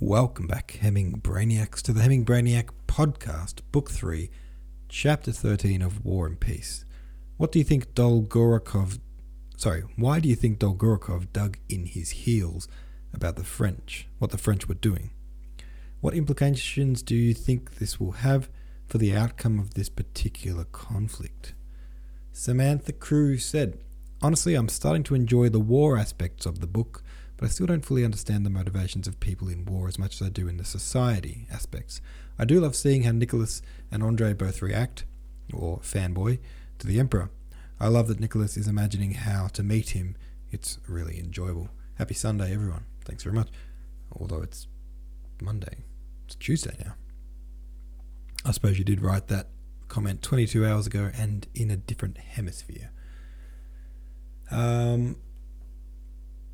Welcome back, Hemming Brainiacs, to the Hemming Brainiac podcast, Book 3, Chapter 13 of War and Peace. What do you think Dolgorukov. Sorry, why do you think Dolgorukov dug in his heels about the French, what the French were doing? What implications do you think this will have for the outcome of this particular conflict? Samantha Crew said, Honestly, I'm starting to enjoy the war aspects of the book but I still don't fully understand the motivations of people in war as much as I do in the society aspects. I do love seeing how Nicholas and Andre both react, or fanboy, to the Emperor. I love that Nicholas is imagining how to meet him. It's really enjoyable. Happy Sunday, everyone. Thanks very much. Although it's Monday, it's Tuesday now. I suppose you did write that comment 22 hours ago and in a different hemisphere. Um,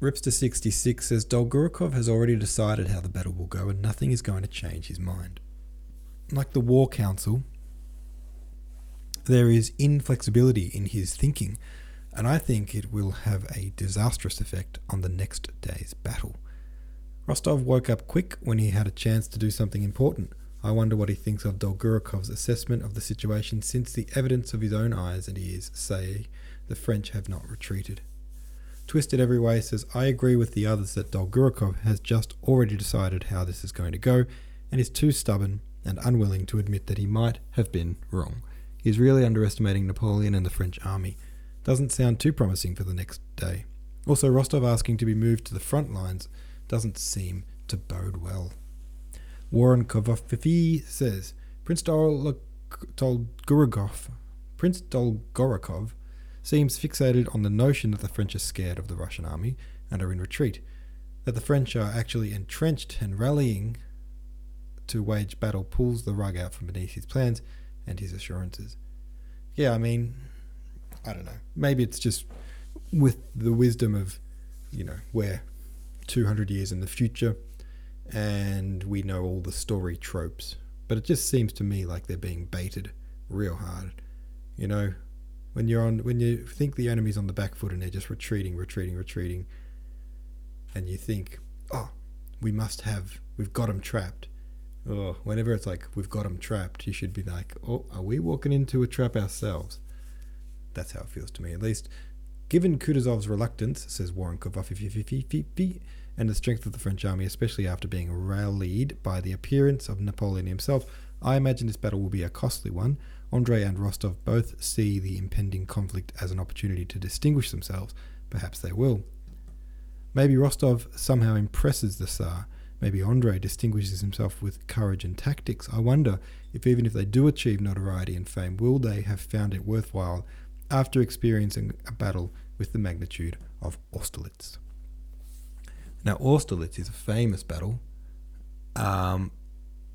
Ripster66 says Dolgorukov has already decided how the battle will go and nothing is going to change his mind. Like the War Council, there is inflexibility in his thinking, and I think it will have a disastrous effect on the next day's battle. Rostov woke up quick when he had a chance to do something important. I wonder what he thinks of Dolgorukov's assessment of the situation since the evidence of his own eyes and ears say the French have not retreated. Twisted Every Way says, I agree with the others that Dolgorukov has just already decided how this is going to go and is too stubborn and unwilling to admit that he might have been wrong. He's really underestimating Napoleon and the French army. Doesn't sound too promising for the next day. Also, Rostov asking to be moved to the front lines doesn't seem to bode well. Warren says, Prince Dolgorukov, Prince Dolgorukov seems fixated on the notion that the French are scared of the Russian army and are in retreat, that the French are actually entrenched and rallying to wage battle pulls the rug out from beneath his plans and his assurances. Yeah, I mean, I don't know. Maybe it's just with the wisdom of, you know, we're 200 years in the future and we know all the story tropes. But it just seems to me like they're being baited real hard. You know, when you're on when you think the enemy's on the back foot and they're just retreating, retreating, retreating, and you think, oh, we must have, we've got them trapped. Oh, whenever it's like we've got them trapped, you should be like, oh, are we walking into a trap ourselves? That's how it feels to me, at least. Given Kutuzov's reluctance, says Warren Kovafifi, and the strength of the French army, especially after being rallied by the appearance of Napoleon himself, I imagine this battle will be a costly one, Andre and Rostov both see the impending conflict as an opportunity to distinguish themselves. Perhaps they will. Maybe Rostov somehow impresses the Tsar. Maybe Andre distinguishes himself with courage and tactics. I wonder if, even if they do achieve notoriety and fame, will they have found it worthwhile after experiencing a battle with the magnitude of Austerlitz? Now, Austerlitz is a famous battle. Um,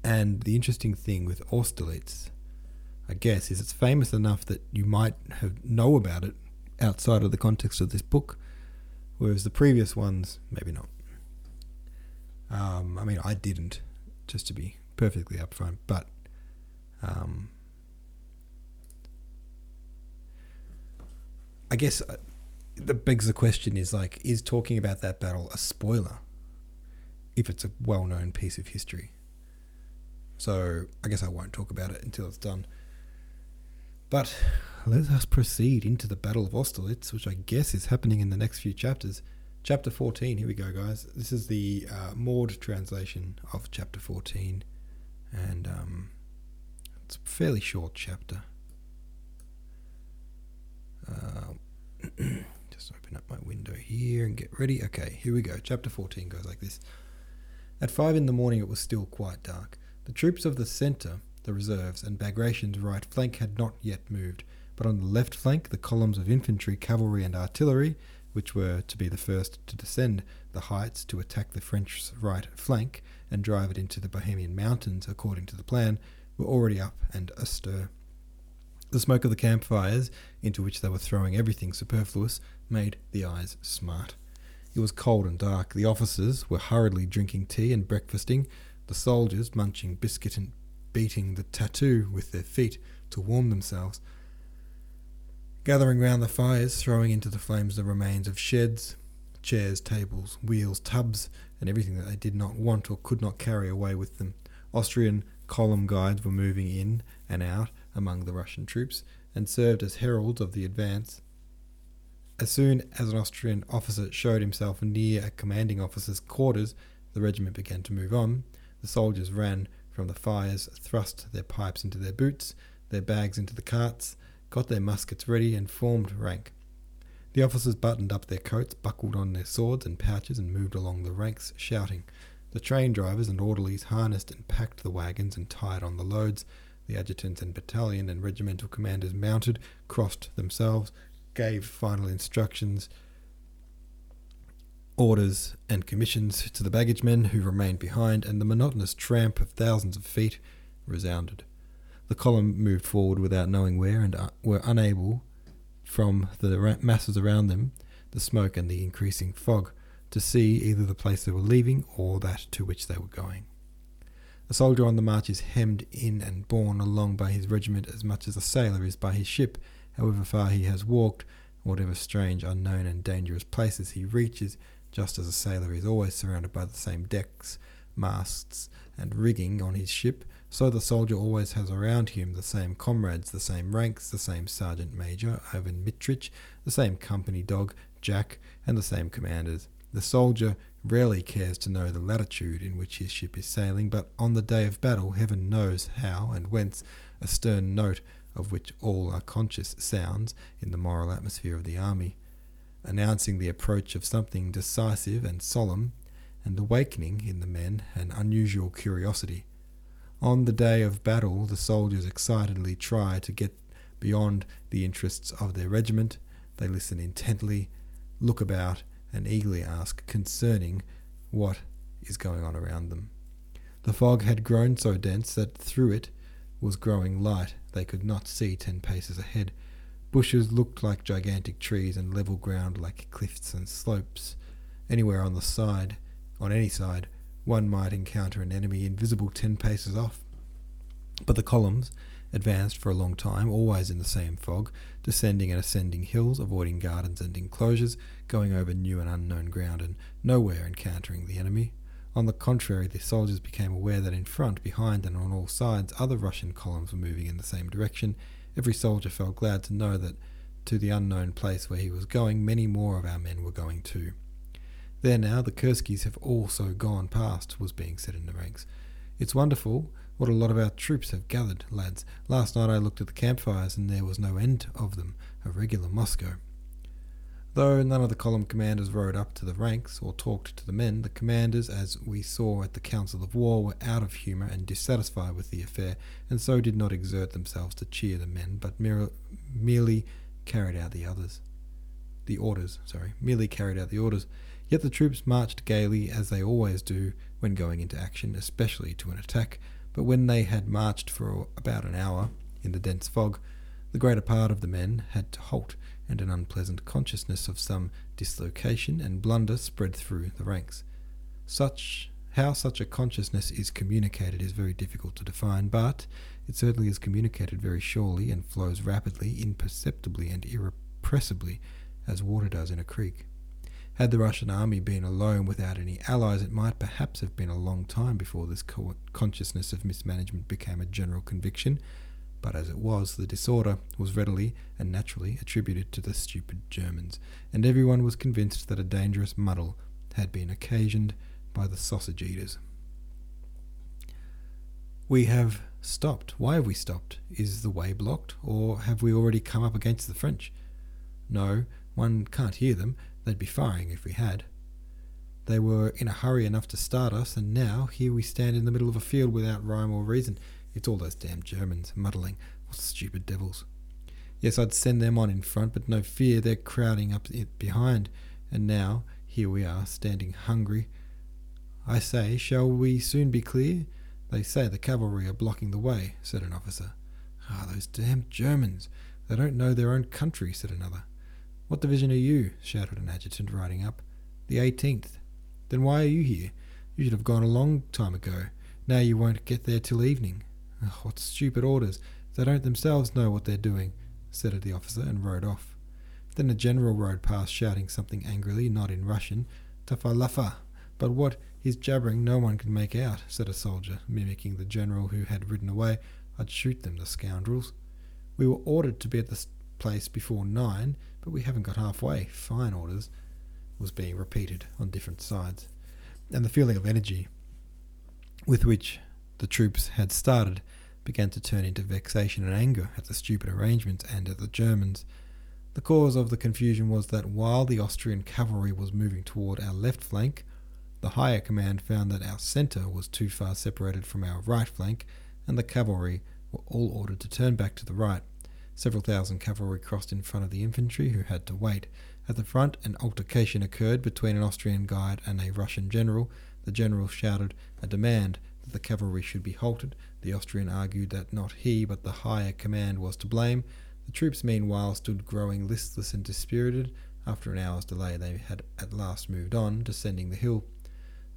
and the interesting thing with Austerlitz I guess, is it's famous enough that you might have know about it outside of the context of this book, whereas the previous ones maybe not. Um, I mean, I didn't, just to be perfectly upfront, but um, I guess uh, that begs the question: is like, is talking about that battle a spoiler? If it's a well-known piece of history, so I guess I won't talk about it until it's done. But let us proceed into the Battle of Austerlitz, which I guess is happening in the next few chapters. Chapter 14, here we go, guys. This is the uh, Maude translation of chapter 14, and um, it's a fairly short chapter. Uh, just open up my window here and get ready. Okay, here we go. Chapter 14 goes like this. At five in the morning, it was still quite dark. The troops of the centre the reserves, and Bagration's right flank had not yet moved, but on the left flank the columns of infantry, cavalry, and artillery, which were to be the first to descend the heights to attack the French right flank and drive it into the Bohemian mountains according to the plan, were already up and astir. The smoke of the campfires, into which they were throwing everything superfluous, made the eyes smart. It was cold and dark. The officers were hurriedly drinking tea and breakfasting, the soldiers munching biscuit and beating the tattoo with their feet to warm themselves. Gathering round the fires, throwing into the flames the remains of sheds, chairs, tables, wheels, tubs, and everything that they did not want or could not carry away with them. Austrian column guides were moving in and out among the Russian troops and served as heralds of the advance. As soon as an Austrian officer showed himself near a commanding officer's quarters, the regiment began to move on. The soldiers ran from the fires, thrust their pipes into their boots, their bags into the carts, got their muskets ready, and formed rank. The officers buttoned up their coats, buckled on their swords and pouches, and moved along the ranks, shouting. The train drivers and orderlies harnessed and packed the wagons and tied on the loads. The adjutants and battalion and regimental commanders mounted, crossed themselves, gave final instructions, orders, and commissions to the baggage men who remained behind, and the monotonous tramp of thousands of feet resounded. The column moved forward without knowing where and uh, were unable, from the masses around them, the smoke and the increasing fog, to see either the place they were leaving or that to which they were going. A soldier on the march is hemmed in and borne along by his regiment as much as a sailor is by his ship, however far he has walked, whatever strange, unknown, and dangerous places he reaches, just as a sailor is always surrounded by the same decks, masts, and rigging on his ship, so the soldier always has around him the same comrades, the same ranks, the same sergeant major, Ivan Mitrich, the same company dog, Jack, and the same commanders. The soldier rarely cares to know the latitude in which his ship is sailing, but on the day of battle, heaven knows how and whence a stern note of which all are conscious, sounds in the moral atmosphere of the army, announcing the approach of something decisive and solemn, and awakening in the men an unusual curiosity. On the day of battle, the soldiers excitedly try to get beyond the interests of their regiment. They listen intently, look about, and eagerly ask concerning what is going on around them. The fog had grown so dense that through it was growing light. They could not see ten paces ahead. Bushes looked like gigantic trees, and level ground like cliffs and slopes. Anywhere on the side, on any side, one might encounter an enemy invisible ten paces off. But the columns advanced for a long time, always in the same fog, descending and ascending hills, avoiding gardens and enclosures, going over new and unknown ground, and nowhere encountering the enemy. On the contrary, the soldiers became aware that in front, behind, and on all sides other Russian columns were moving in the same direction. Every soldier felt glad to know that to the unknown place where he was going, many more of our men were going too. There now, the Kurskis have also gone past, was being said in the ranks. It's wonderful what a lot of our troops have gathered, lads. Last night I looked at the campfires, and there was no end of them, a regular Moscow. Though none of the column commanders rode up to the ranks or talked to the men, the commanders, as we saw at the council of war, were out of humour and dissatisfied with the affair, and so did not exert themselves to cheer the men, but merely carried out the others. The orders, sorry, merely carried out the orders. Yet the troops marched gaily, as they always do when going into action, especially to an attack, but when they had marched for about an hour in the dense fog, the greater part of the men had to halt, and an unpleasant consciousness of some dislocation and blunder spread through the ranks. Such how such a consciousness is communicated is very difficult to define, but it certainly is communicated very surely and flows rapidly, imperceptibly, and irrepressibly, as water does in a creek. Had the Russian army been alone without any allies, it might perhaps have been a long time before this co- consciousness of mismanagement became a general conviction, but as it was, the disorder was readily and naturally attributed to the stupid Germans, and everyone was convinced that a dangerous muddle had been occasioned by the sausage eaters. We have stopped. Why have we stopped? Is the way blocked, or have we already come up against the French? No, one can't hear them, They'd be firing if we had. They were in a hurry enough to start us, and now here we stand in the middle of a field without rhyme or reason. It's all those damn Germans muddling. What stupid devils. Yes, I'd send them on in front, but no fear, they're crowding up it behind. And now, here we are, standing hungry. I say, shall we soon be clear? They say the cavalry are blocking the way, said an officer. Ah, those damned Germans! They don't know their own country, said another. What division are you? shouted an adjutant riding up. The 18th. Then why are you here? You should have gone a long time ago. Now you won't get there till evening. What stupid orders! They don't themselves know what they're doing, said the officer, and rode off. Then a general rode past, shouting something angrily, not in Russian, Tafalafa. But what His jabbering no one can make out, said a soldier, mimicking the general who had ridden away. I'd shoot them, the scoundrels. We were ordered to be at this place before nine, but we haven't got halfway. Fine orders, was being repeated on different sides. And the feeling of energy with which the troops had started began to turn into vexation and anger at the stupid arrangements and at the Germans. The cause of the confusion was that while the Austrian cavalry was moving toward our left flank, the higher command found that our centre was too far separated from our right flank, and the cavalry were all ordered to turn back to the right. Several thousand cavalry crossed in front of the infantry, who had to wait. At the front, an altercation occurred between an Austrian guide and a Russian general. The general shouted a demand that the cavalry should be halted. The Austrian argued that not he, but the higher command was to blame. The troops, meanwhile, stood growing listless and dispirited. After an hour's delay, they had at last moved on, descending the hill.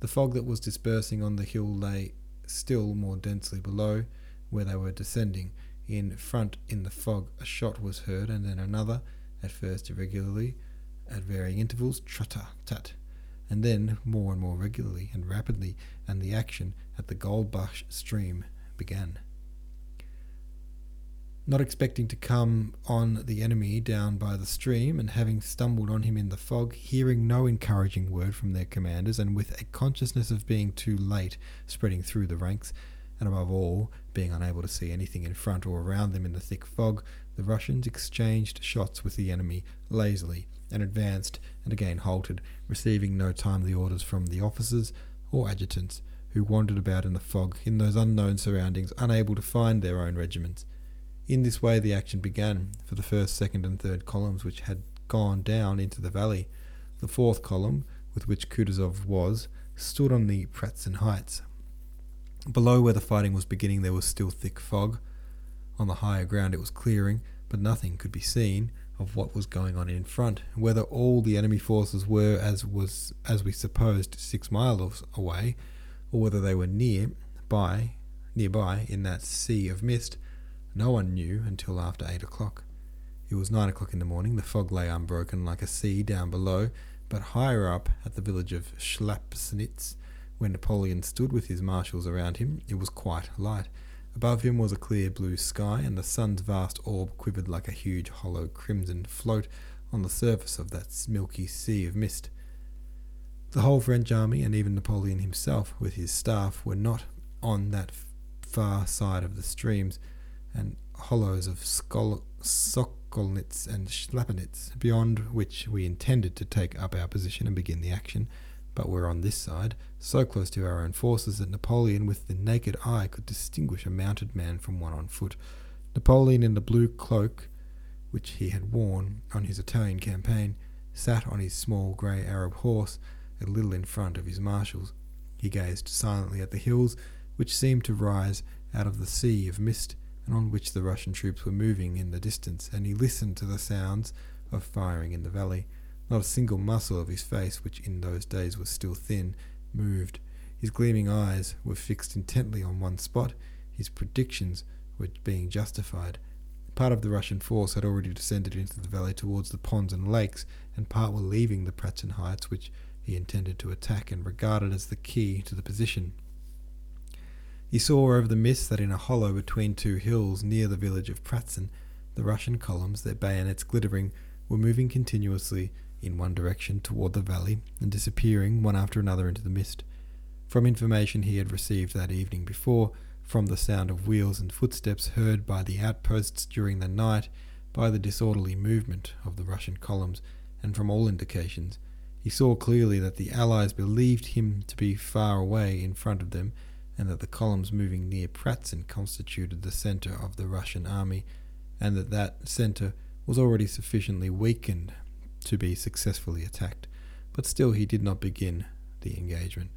The fog that was dispersing on the hill lay still more densely below, where they were descending. In front, in the fog, a shot was heard, and then another, at first irregularly, at varying intervals, trutter, tat, and then more and more regularly and rapidly, and the action at the Goldbach stream began. Not expecting to come on the enemy down by the stream, and having stumbled on him in the fog, hearing no encouraging word from their commanders, and with a consciousness of being too late spreading through the ranks, and above all, being unable to see anything in front or around them in the thick fog, the Russians exchanged shots with the enemy lazily, and advanced and again halted, receiving no timely orders from the officers or adjutants, who wandered about in the fog in those unknown surroundings, unable to find their own regiments. In this way the action began for the first, second, and third columns, which had gone down into the valley. The fourth column, with which Kutuzov was, stood on the Pratzen Heights. Below where the fighting was beginning, there was still thick fog. On the higher ground, it was clearing, but nothing could be seen of what was going on in front. Whether all the enemy forces were, as was as we supposed, six miles away, or whether they were near by nearby in that sea of mist, no one knew until after eight o'clock. It was nine o'clock in the morning. The fog lay unbroken like a sea down below, but higher up at the village of Schlappanitz, where Napoleon stood with his marshals around him, it was quite light. Above him was a clear blue sky, and the sun's vast orb quivered like a huge hollow crimson float on the surface of that milky sea of mist. The whole French army, and even Napoleon himself with his staff, were not on that far side of the streams and hollows of Skol- Sokolnitz and Schlappenitz, beyond which we intended to take up our position and begin the action, but we were on this side, so close to our own forces that Napoleon with the naked eye could distinguish a mounted man from one on foot. Napoleon in the blue cloak which he had worn on his Italian campaign, sat on his small grey Arab horse, a little in front of his marshals. He gazed silently at the hills, which seemed to rise out of the sea of mist and on which the Russian troops were moving in the distance, and he listened to the sounds of firing in the valley. Not a single muscle of his face, which in those days was still thin, moved. His gleaming eyes were fixed intently on one spot. His predictions were being justified. Part of the Russian force had already descended into the valley towards the ponds and lakes, and part were leaving the Pratzen Heights, which he intended to attack and regarded as the key to the position. He saw over the mist that in a hollow between two hills near the village of Pratzen, the Russian columns, their bayonets glittering, were moving continuously in one direction toward the valley and disappearing one after another into the mist. From information he had received that evening before, from the sound of wheels and footsteps heard by the outposts during the night, by the disorderly movement of the Russian columns, and from all indications, he saw clearly that the Allies believed him to be far away in front of them and that the columns moving near Pratzen constituted the centre of the Russian army, and that that centre was already sufficiently weakened to be successfully attacked. But still he did not begin the engagement.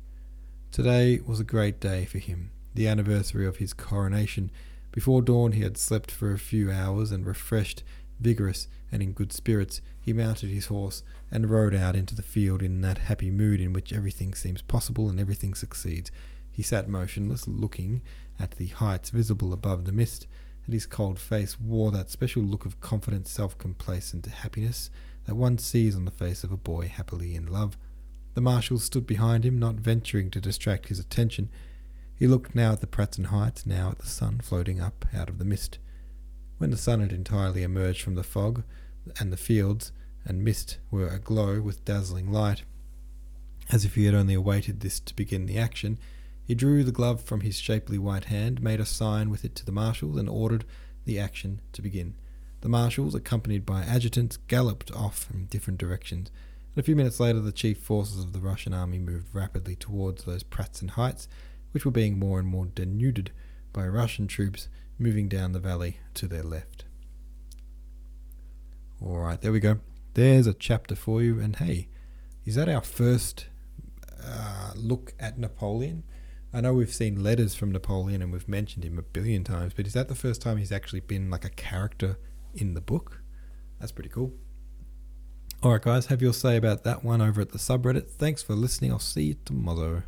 Today was a great day for him, the anniversary of his coronation. Before dawn he had slept for a few hours, and refreshed, vigorous, and in good spirits, he mounted his horse and rode out into the field in that happy mood in which everything seems possible and everything succeeds. He sat motionless, looking at the heights visible above the mist, and his cold face wore that special look of confident self complacent happiness that one sees on the face of a boy happily in love. The marshals stood behind him, not venturing to distract his attention. He looked now at the Pratzen Heights, now at the sun floating up out of the mist. When the sun had entirely emerged from the fog, and the fields and mist were aglow with dazzling light, as if he had only awaited this to begin the action, he drew the glove from his shapely white hand, made a sign with it to the marshals, and ordered the action to begin. The marshals, accompanied by adjutants, galloped off in different directions. And a few minutes later, the chief forces of the Russian army moved rapidly towards those Pratzen Heights, which were being more and more denuded by Russian troops moving down the valley to their left. All right, there we go. There's a chapter for you. And hey, is that our first uh, look at Napoleon? I know we've seen letters from Napoleon and we've mentioned him a billion times, but is that the first time he's actually been like a character in the book? That's pretty cool. All right, guys, have your say about that one over at the subreddit. Thanks for listening. I'll see you tomorrow.